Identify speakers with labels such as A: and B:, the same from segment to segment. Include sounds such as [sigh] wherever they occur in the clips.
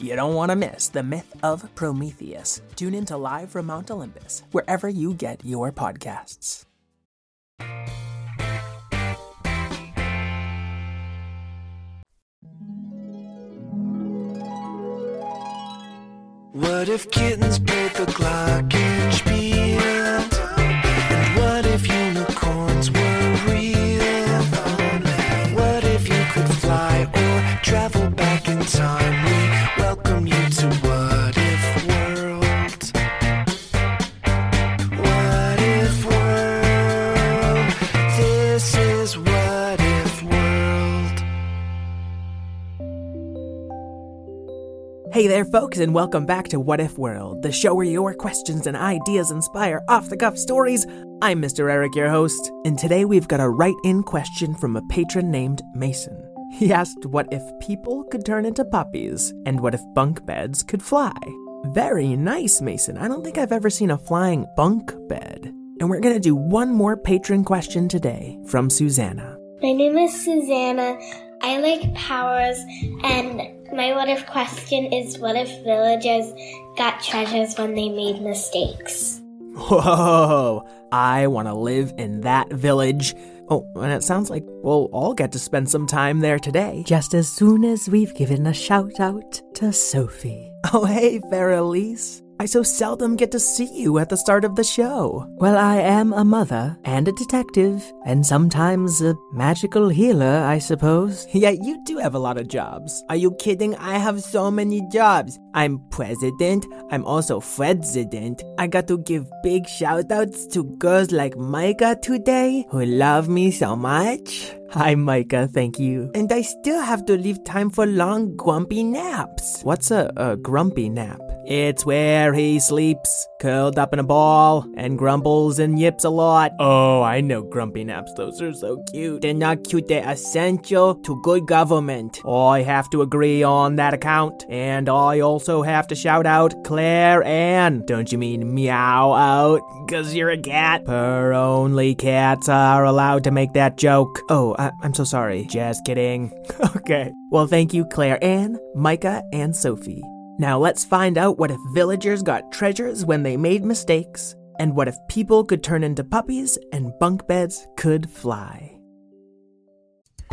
A: You don't want to miss the myth of Prometheus. Tune in to Live from Mount Olympus, wherever you get your podcasts.
B: What if kittens played the glockenspiel? And what if unicorns were real? What if you could fly or travel back in time?
A: Folks, and welcome back to What If World, the show where your questions and ideas inspire off the cuff stories. I'm Mr. Eric, your host, and today we've got a write in question from a patron named Mason. He asked what if people could turn into puppies, and what if bunk beds could fly? Very nice, Mason. I don't think I've ever seen a flying bunk bed. And we're gonna do one more patron question today from Susanna.
C: My name is Susanna. I like powers, and my what if question is what if villagers got treasures when they made mistakes?
A: Whoa, I want to live in that village. Oh, and it sounds like we'll all get to spend some time there today.
D: just as soon as we've given a shout out to Sophie.
A: Oh, hey, Farrelise. I so seldom get to see you at the start of the show.
D: Well, I am a mother and a detective, and sometimes a magical healer, I suppose. [laughs]
A: Yeah, you do have a lot of jobs. Are you kidding? I have so many jobs. I'm president. I'm also president. I got to give big shout outs to girls like Micah today who love me so much. Hi, Micah. Thank you. And I still have to leave time for long, grumpy naps. What's a, a grumpy nap? It's where he sleeps, curled up in a ball, and grumbles and yips a lot. Oh, I know grumpy naps. Those are so cute. They're not cute, they're essential to good government. I have to agree on that account. And I also have to shout out Claire Ann. Don't you mean meow out? Cause you're a cat. Per only cats are allowed to make that joke. Oh, I- I'm so sorry. Just kidding. [laughs] okay. Well, thank you, Claire Ann, Micah, and Sophie. Now let's find out what if villagers got treasures when they made mistakes, and what if people could turn into puppies and bunk beds could fly.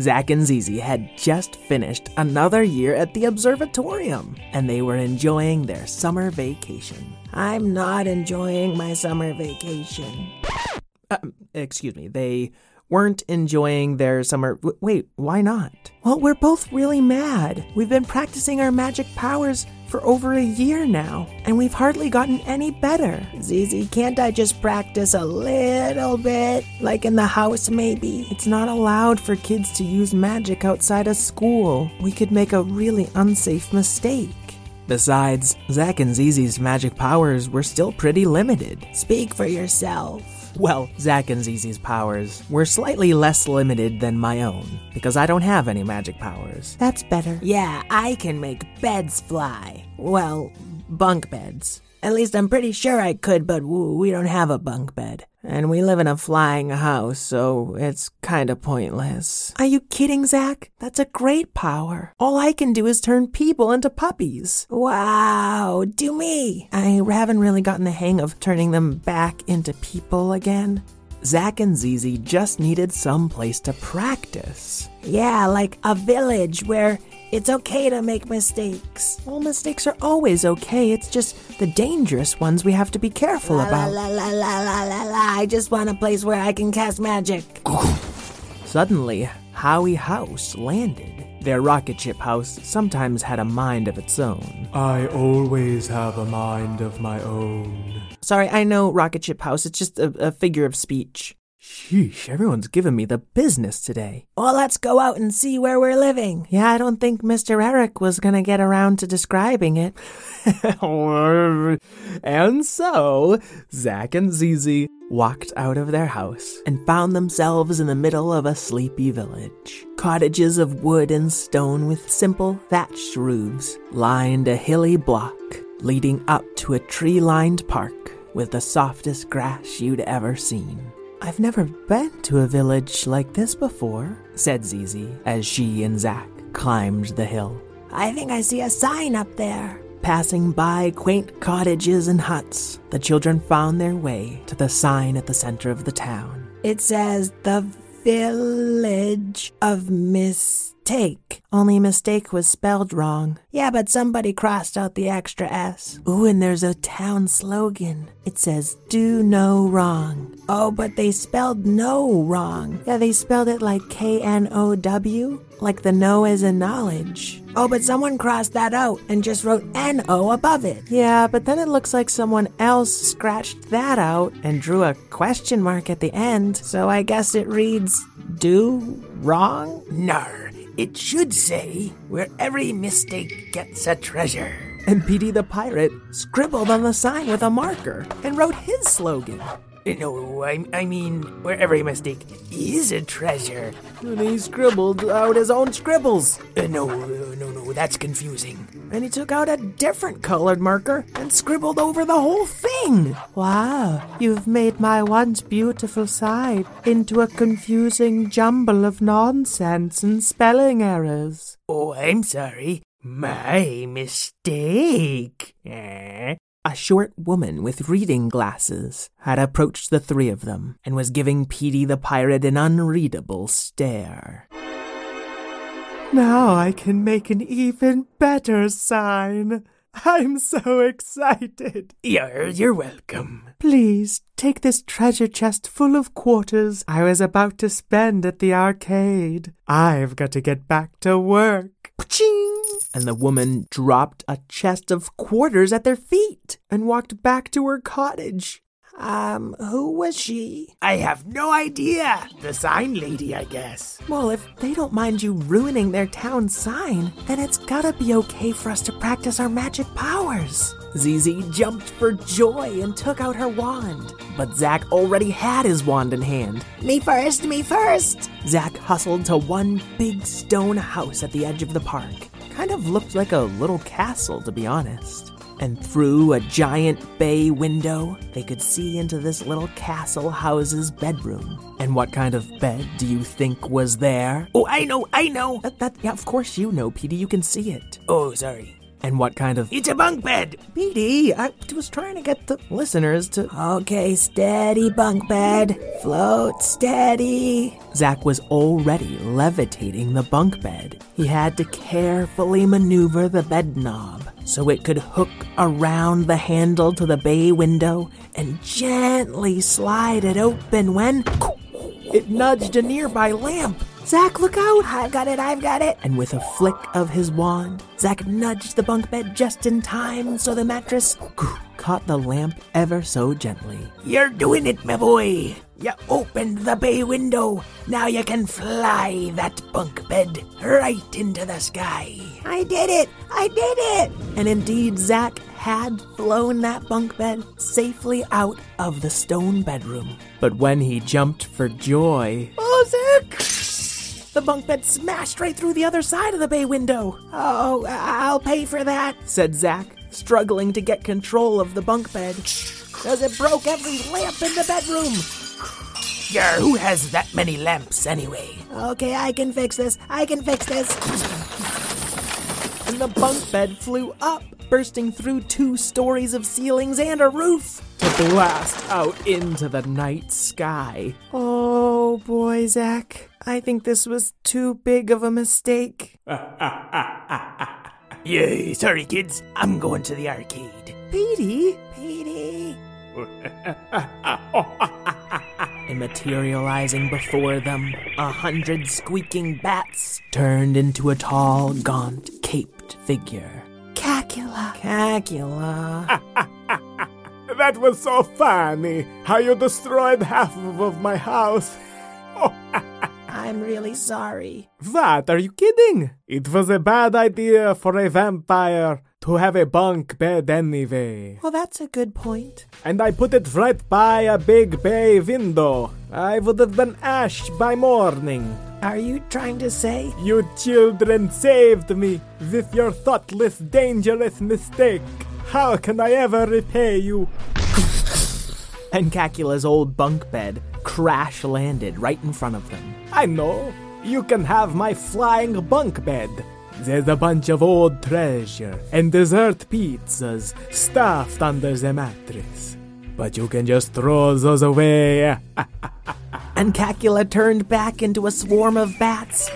A: Zach and Zizi had just finished another year at the observatorium, and they were enjoying their summer vacation. I'm not enjoying my summer vacation. Uh, excuse me, they weren't enjoying their summer. w- Wait, why not? Well, we're both really mad. We've been practicing our magic powers for over a year now, and we've hardly gotten any better. Zizi, can't I just practice a little bit? Like in the house, maybe? It's not allowed for kids to use magic outside of school. We could make a really unsafe mistake. Besides, Zach and Zizi's magic powers were still pretty limited. Speak for yourself. Well, Zach and Zizi's powers were slightly less limited than my own, because I don't have any magic powers.
D: That's better.
A: Yeah, I can make beds fly. Well, bunk beds. At least I'm pretty sure I could, but we don't have a bunk bed. And we live in a flying house, so it's kinda pointless. Are you kidding, Zach? That's a great power. All I can do is turn people into puppies. Wow, do me. I haven't really gotten the hang of turning them back into people again. Zach and Zizi just needed some place to practice. Yeah, like a village where it's okay to make mistakes. Well, mistakes are always okay. It's just the dangerous ones we have to be careful about. La la la la la la. I just want a place where I can cast magic. Suddenly, Howie House landed. Their rocket ship house sometimes had a mind of its own.
E: I always have a mind of my own.
A: Sorry, I know rocket ship house. It's just a, a figure of speech. Sheesh, everyone's giving me the business today. Well, let's go out and see where we're living. Yeah, I don't think Mr. Eric was gonna get around to describing it. [laughs] and so, Zach and Zizi walked out of their house and found themselves in the middle of a sleepy village. Cottages of wood and stone with simple thatched roofs lined a hilly block leading up to a tree lined park with the softest grass you'd ever seen. I've never been to a village like this before, said Zizi as she and Zach climbed the hill. I think I see a sign up there. Passing by quaint cottages and huts, the children found their way to the sign at the center of the town. It says the Village of Mistake. Only mistake was spelled wrong. Yeah, but somebody crossed out the extra S. Ooh, and there's a town slogan. It says, Do no wrong. Oh, but they spelled no wrong. Yeah, they spelled it like K N O W, like the no as in knowledge. Oh, but someone crossed that out and just wrote N O above it. Yeah, but then it looks like someone else scratched that out and drew a question mark at the end. So I guess it reads, Do wrong? No, It should say, where every mistake gets a treasure. And Petey the pirate scribbled on the sign with a marker and wrote his slogan. No, I, I mean, where every mistake is a treasure. And he scribbled out his own scribbles. Uh, no, no, that's confusing. And he took out a different colored marker and scribbled over the whole thing.
D: Wow, you've made my once beautiful side into a confusing jumble of nonsense and spelling errors.
A: Oh, I'm sorry. My mistake. Eh? A short woman with reading glasses had approached the three of them and was giving Petey the pirate an unreadable stare.
E: Now I can make an even better sign. I'm so excited.
A: You're, you're welcome.
E: Please take this treasure chest full of quarters I was about to spend at the arcade. I've got to get back to work.
A: Ching! And the woman dropped a chest of quarters at their feet and walked back to her cottage. Um, who was she? I have no idea. The sign lady, I guess. Well, if they don't mind you ruining their town sign, then it's gotta be okay for us to practice our magic powers. Zizi jumped for joy and took out her wand. But Zach already had his wand in hand. Me first, me first! Zach hustled to one big stone house at the edge of the park. Kind of looked like a little castle, to be honest. And through a giant bay window, they could see into this little castle house's bedroom. And what kind of bed do you think was there? Oh, I know, I know! That, that, yeah, of course you know, Petey, you can see it. Oh, sorry. And what kind of. It's a bunk bed! Petey, I was trying to get the listeners to. Okay, steady, bunk bed. Float steady. Zack was already levitating the bunk bed. He had to carefully maneuver the bed knob so it could hook around the handle to the bay window and gently slide it open when it nudged a nearby lamp. Zach, look out! I've got it, I've got it! And with a flick of his wand, Zach nudged the bunk bed just in time so the mattress caught the lamp ever so gently. You're doing it, my boy! You opened the bay window. Now you can fly that bunk bed right into the sky. I did it! I did it! And indeed, Zach had flown that bunk bed safely out of the stone bedroom. But when he jumped for joy, oh, Zach! The bunk bed smashed right through the other side of the bay window. Oh, I'll pay for that, said Zach, struggling to get control of the bunk bed. Because it broke every lamp in the bedroom. Yeah, who has that many lamps anyway? Okay, I can fix this. I can fix this. And the bunk bed flew up, bursting through two stories of ceilings and a roof to blast out into the night sky. Oh boy, Zach. I think this was too big of a mistake. [laughs] yeah, sorry, kids. I'm going to the arcade. Petey? Petey? [laughs] and materializing before them, a hundred squeaking bats turned into a tall, gaunt, caped figure. Cacula. Cacula. [laughs]
F: That was so funny. How you destroyed half of my house. [laughs]
A: I'm really sorry.
F: What? Are you kidding? It was a bad idea for a vampire to have a bunk bed anyway.
A: Well, that's a good point.
F: And I put it right by a big bay window. I would have been ash by morning.
A: Are you trying to say?
F: You children saved me with your thoughtless, dangerous mistake. How can I ever repay you? [laughs]
A: And Cacula's old bunk bed crash landed right in front of them.
F: I know. You can have my flying bunk bed. There's a bunch of old treasure and dessert pizzas stuffed under the mattress. But you can just throw those away. [laughs]
A: And Cacula turned back into a swarm of bats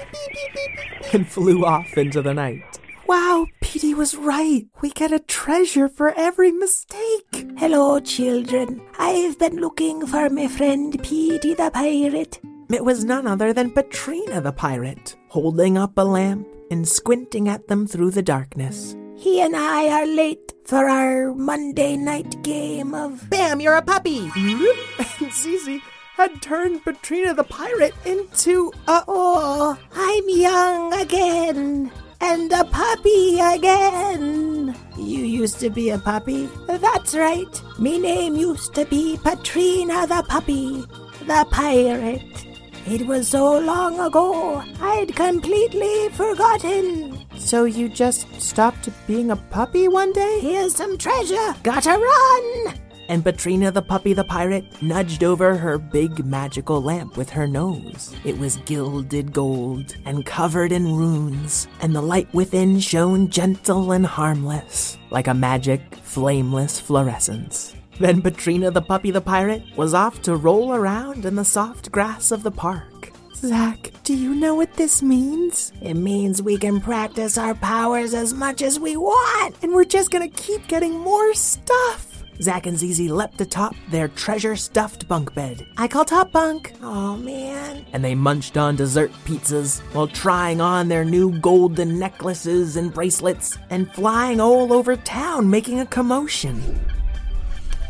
A: and flew off into the night. Wow, Petey was right. We get a treasure for every mistake. Hello, children. I've been looking for my friend Petey the pirate. It was none other than Patrina the pirate, holding up a lamp and squinting at them through the darkness. He and I are late for our Monday night game of Bam, you're a puppy! [laughs] and Zizi had turned Patrina the pirate into a. Oh, I'm young again! And a puppy again! You used to be a puppy? That's right. Me name used to be Patrina the puppy, the pirate. It was so long ago, I'd completely forgotten. So you just stopped being a puppy one day? Here's some treasure. Gotta run! And Patrina the puppy the pirate nudged over her big magical lamp with her nose. It was gilded gold and covered in runes, and the light within shone gentle and harmless, like a magic, flameless fluorescence. Then Patrina the puppy the pirate was off to roll around in the soft grass of the park. Zach, do you know what this means? It means we can practice our powers as much as we want, and we're just gonna keep getting more stuff. Zach and Zizi leapt atop their treasure stuffed bunk bed. I call top bunk. Oh man. And they munched on dessert pizzas while trying on their new golden necklaces and bracelets and flying all over town making a commotion.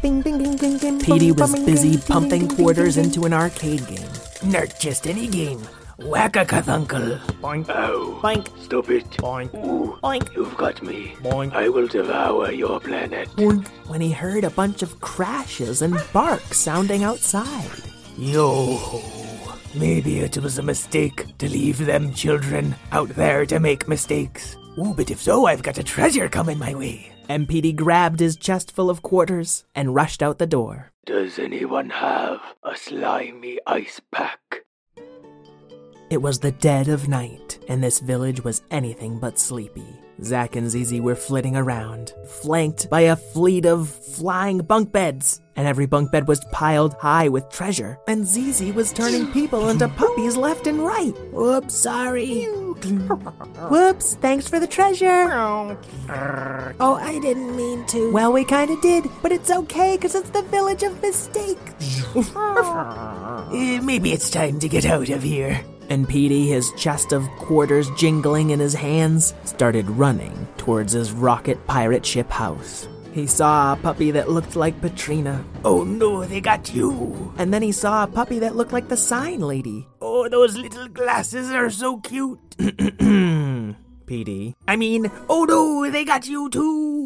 A: Bing, bing, bing, bing, bing. Petey was busy pumping quarters into an arcade game. Not just any game. Whack a cathuncle. Boink.
G: Oh,
A: Boink.
G: stop it.
A: Boink.
G: Ooh,
A: Boink.
G: you've got me.
A: Boink.
G: I will devour your planet.
A: Boink. When he heard a bunch of crashes and barks sounding outside. Yo, maybe it was a mistake to leave them children out there to make mistakes. Ooh, but if so, I've got a treasure coming my way. Petey grabbed his chest full of quarters and rushed out the door.
G: Does anyone have a slimy ice pack?
A: It was the dead of night, and this village was anything but sleepy. Zach and Zizi were flitting around, flanked by a fleet of flying bunk beds, and every bunk bed was piled high with treasure, and Zizi was turning people into puppies left and right. Whoops, sorry. Whoops, thanks for the treasure. Oh, I didn't mean to. Well, we kind of did, but it's okay because it's the village of mistake. [laughs] Eh, Maybe it's time to get out of here. And Petey, his chest of quarters jingling in his hands, started running towards his rocket pirate ship house. He saw a puppy that looked like Patrina.
G: Oh no, they got you.
A: And then he saw a puppy that looked like the sign lady.
G: Oh, those little glasses are so cute. [clears throat]
A: Petey.
G: I mean, oh no, they got you too.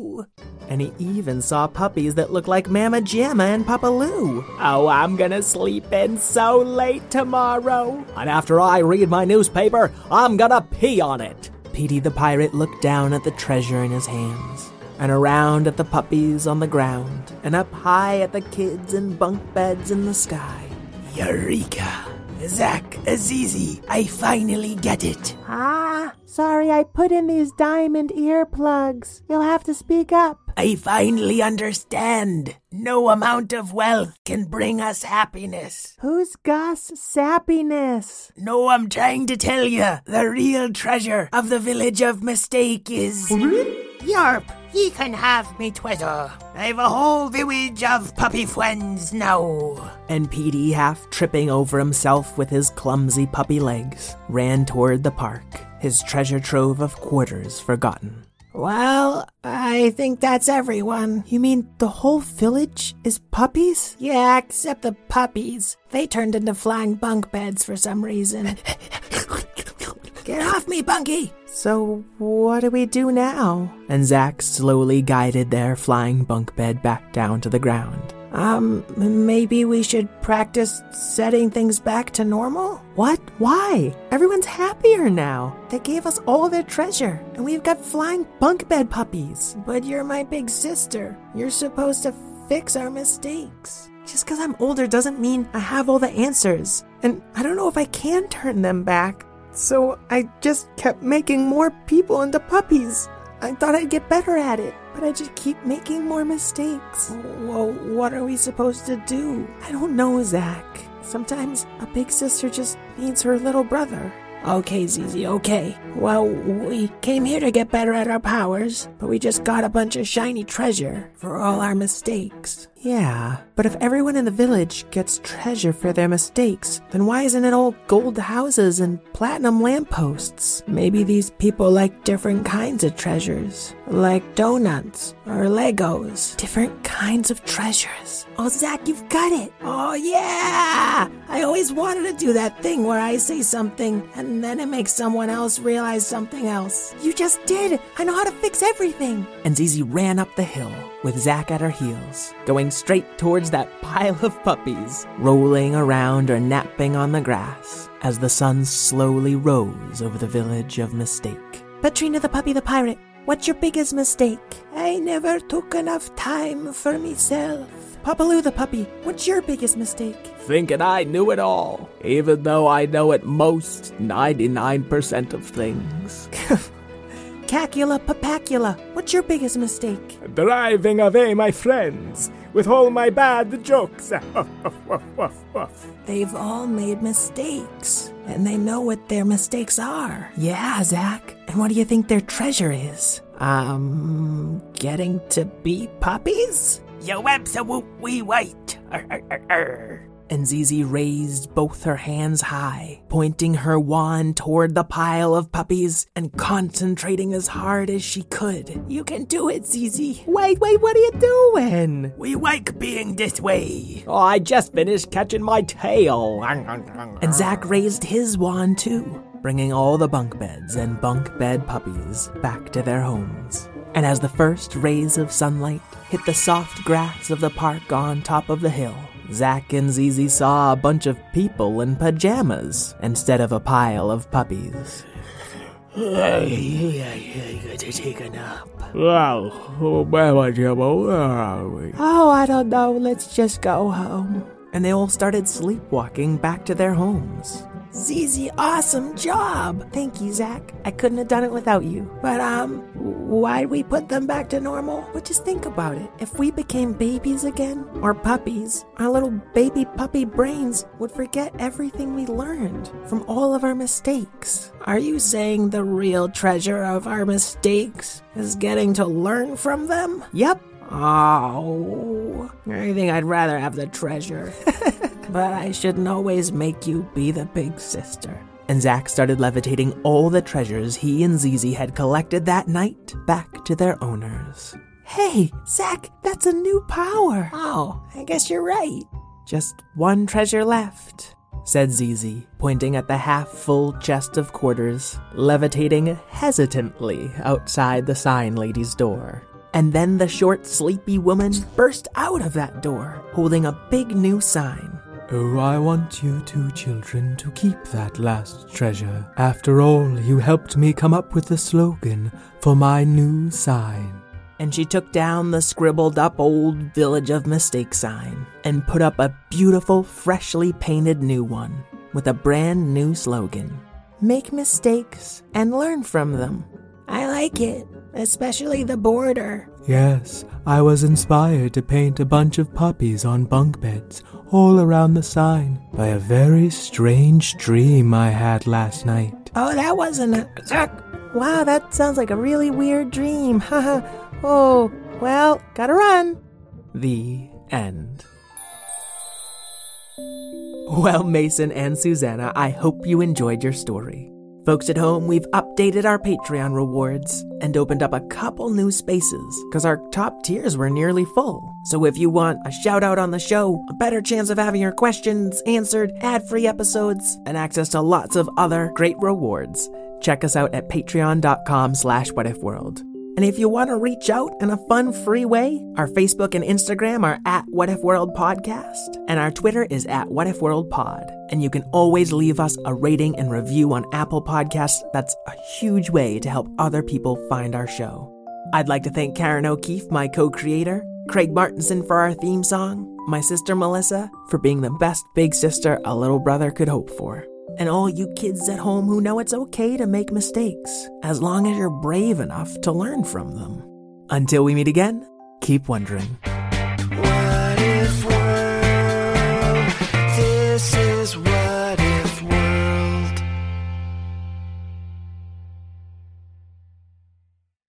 A: And he even saw puppies that looked like Mama Jamma and Papa Lou.
F: Oh, I'm gonna sleep in so late tomorrow. And after I read my newspaper, I'm gonna pee on it.
A: Petey the pirate looked down at the treasure in his hands, and around at the puppies on the ground, and up high at the kids in bunk beds in the sky.
G: Eureka! Zach, Azizi, I finally get it.
D: Ah, sorry I put in these diamond earplugs. You'll have to speak up.
G: I finally understand. No amount of wealth can bring us happiness.
D: Who's Gus Sappiness?
G: No, I'm trying to tell you, the real treasure of the village of mistake is. Yarp, ye can have me Twitter. I've a whole village of puppy friends now.
A: And Petey, half tripping over himself with his clumsy puppy legs, ran toward the park, his treasure trove of quarters forgotten.
G: Well, I think that's everyone.
A: You mean the whole village is puppies?
G: Yeah, except the puppies. They turned into flying bunk beds for some reason. [laughs] Get off me, Bunky!
A: So, what do we do now? And Zach slowly guided their flying bunk bed back down to the ground.
G: Um, maybe we should practice setting things back to normal?
A: What? Why? Everyone's happier now. They gave us all their treasure, and we've got flying bunk bed puppies.
G: But you're my big sister. You're supposed to fix our mistakes.
A: Just because I'm older doesn't mean I have all the answers. And I don't know if I can turn them back. So I just kept making more people into puppies. I thought I'd get better at it, but I just keep making more mistakes.
G: Well, what are we supposed to do?
A: I don't know, Zach. Sometimes a big sister just needs her little brother.
G: Okay, Zizi, okay. Well, we came here to get better at our powers, but we just got a bunch of shiny treasure for all our mistakes.
A: Yeah, but if everyone in the village gets treasure for their mistakes, then why isn't it all gold houses and platinum lampposts?
G: Maybe these people like different kinds of treasures, like donuts or Legos.
A: Different kinds of treasures.
G: Oh, Zach, you've got it. Oh, yeah! I always wanted to do that thing where I say something and then it makes someone else realize something else.
A: You just did! I know how to fix everything! And Zizi ran up the hill with Zach at her heels, going straight towards that pile of puppies, rolling around or napping on the grass as the sun slowly rose over the village of Mistake.
D: Patrina the puppy the pirate, what's your biggest mistake?
G: I never took enough time for myself.
D: Papa Lou the puppy, what's your biggest mistake?
F: Thinking I knew it all, even though I know at most 99% of things. [laughs]
D: Cacula Papacula, what's your biggest mistake?
F: Driving away my friends with all my bad jokes. [laughs]
G: They've all made mistakes, and they know what their mistakes are.
A: Yeah, Zach. And what do you think their treasure is?
G: Um, getting to be puppies? You absolutely right. Arr, arr, arr, arr.
A: And Zizi raised both her hands high, pointing her wand toward the pile of puppies and concentrating as hard as she could.
G: You can do it, Zizi.
A: Wait, wait, what are you doing?
G: We like being this way.
F: Oh, I just finished catching my tail.
A: And Zach raised his wand too, bringing all the bunk beds and bunk bed puppies back to their homes. And as the first rays of sunlight hit the soft grass of the park on top of the hill, Zach and Zizi saw a bunch of people in pajamas instead of a pile of puppies.
G: I gotta take a nap.
F: Wow, where are you? Where are we?
A: Oh, I don't know. Let's just go home. And they all started sleepwalking back to their homes.
G: Zizi, awesome job.
A: Thank you, Zach. I couldn't have done it without you.
G: But, um, why'd we put them back to normal?
A: But just think about it. If we became babies again, or puppies, our little baby puppy brains would forget everything we learned from all of our mistakes.
G: Are you saying the real treasure of our mistakes is getting to learn from them?
A: Yep.
G: Oh, I think I'd rather have the treasure. [laughs] but I shouldn't always make you be the big sister.
A: and Zach started levitating all the treasures he and Zizi had collected that night back to their owners.
D: Hey, Zach, that's a new power.
G: Oh, I guess you're right.
A: Just one treasure left, said Zizi, pointing at the half full chest of quarters, levitating hesitantly outside the sign lady's door. And then the short, sleepy woman burst out of that door, holding a big new sign.
E: Oh, I want you two children to keep that last treasure. After all, you helped me come up with the slogan for my new sign.
A: And she took down the scribbled up old Village of Mistake sign and put up a beautiful, freshly painted new one with a brand new slogan Make mistakes and learn from them.
G: I like it, especially the border.
E: Yes, I was inspired to paint a bunch of puppies on bunk beds all around the sign by a very strange dream I had last night.
G: Oh, that wasn't a. Zach,
A: Wow, that sounds like a really weird dream. [laughs] Haha. oh, well, gotta run. The end. Well, Mason and Susanna, I hope you enjoyed your story. Folks at home, we've updated our Patreon rewards and opened up a couple new spaces because our top tiers were nearly full. So if you want a shout out on the show, a better chance of having your questions answered, ad free episodes, and access to lots of other great rewards, check us out at patreon.com slash whatifworld. And if you want to reach out in a fun, free way, our Facebook and Instagram are at What If World Podcast, and our Twitter is at What If World Pod. And you can always leave us a rating and review on Apple Podcasts. That's a huge way to help other people find our show. I'd like to thank Karen O'Keeffe, my co creator, Craig Martinson for our theme song, my sister Melissa for being the best big sister a little brother could hope for and all you kids at home who know it's okay to make mistakes, as long as you're brave enough to learn from them. Until we meet again, keep wondering.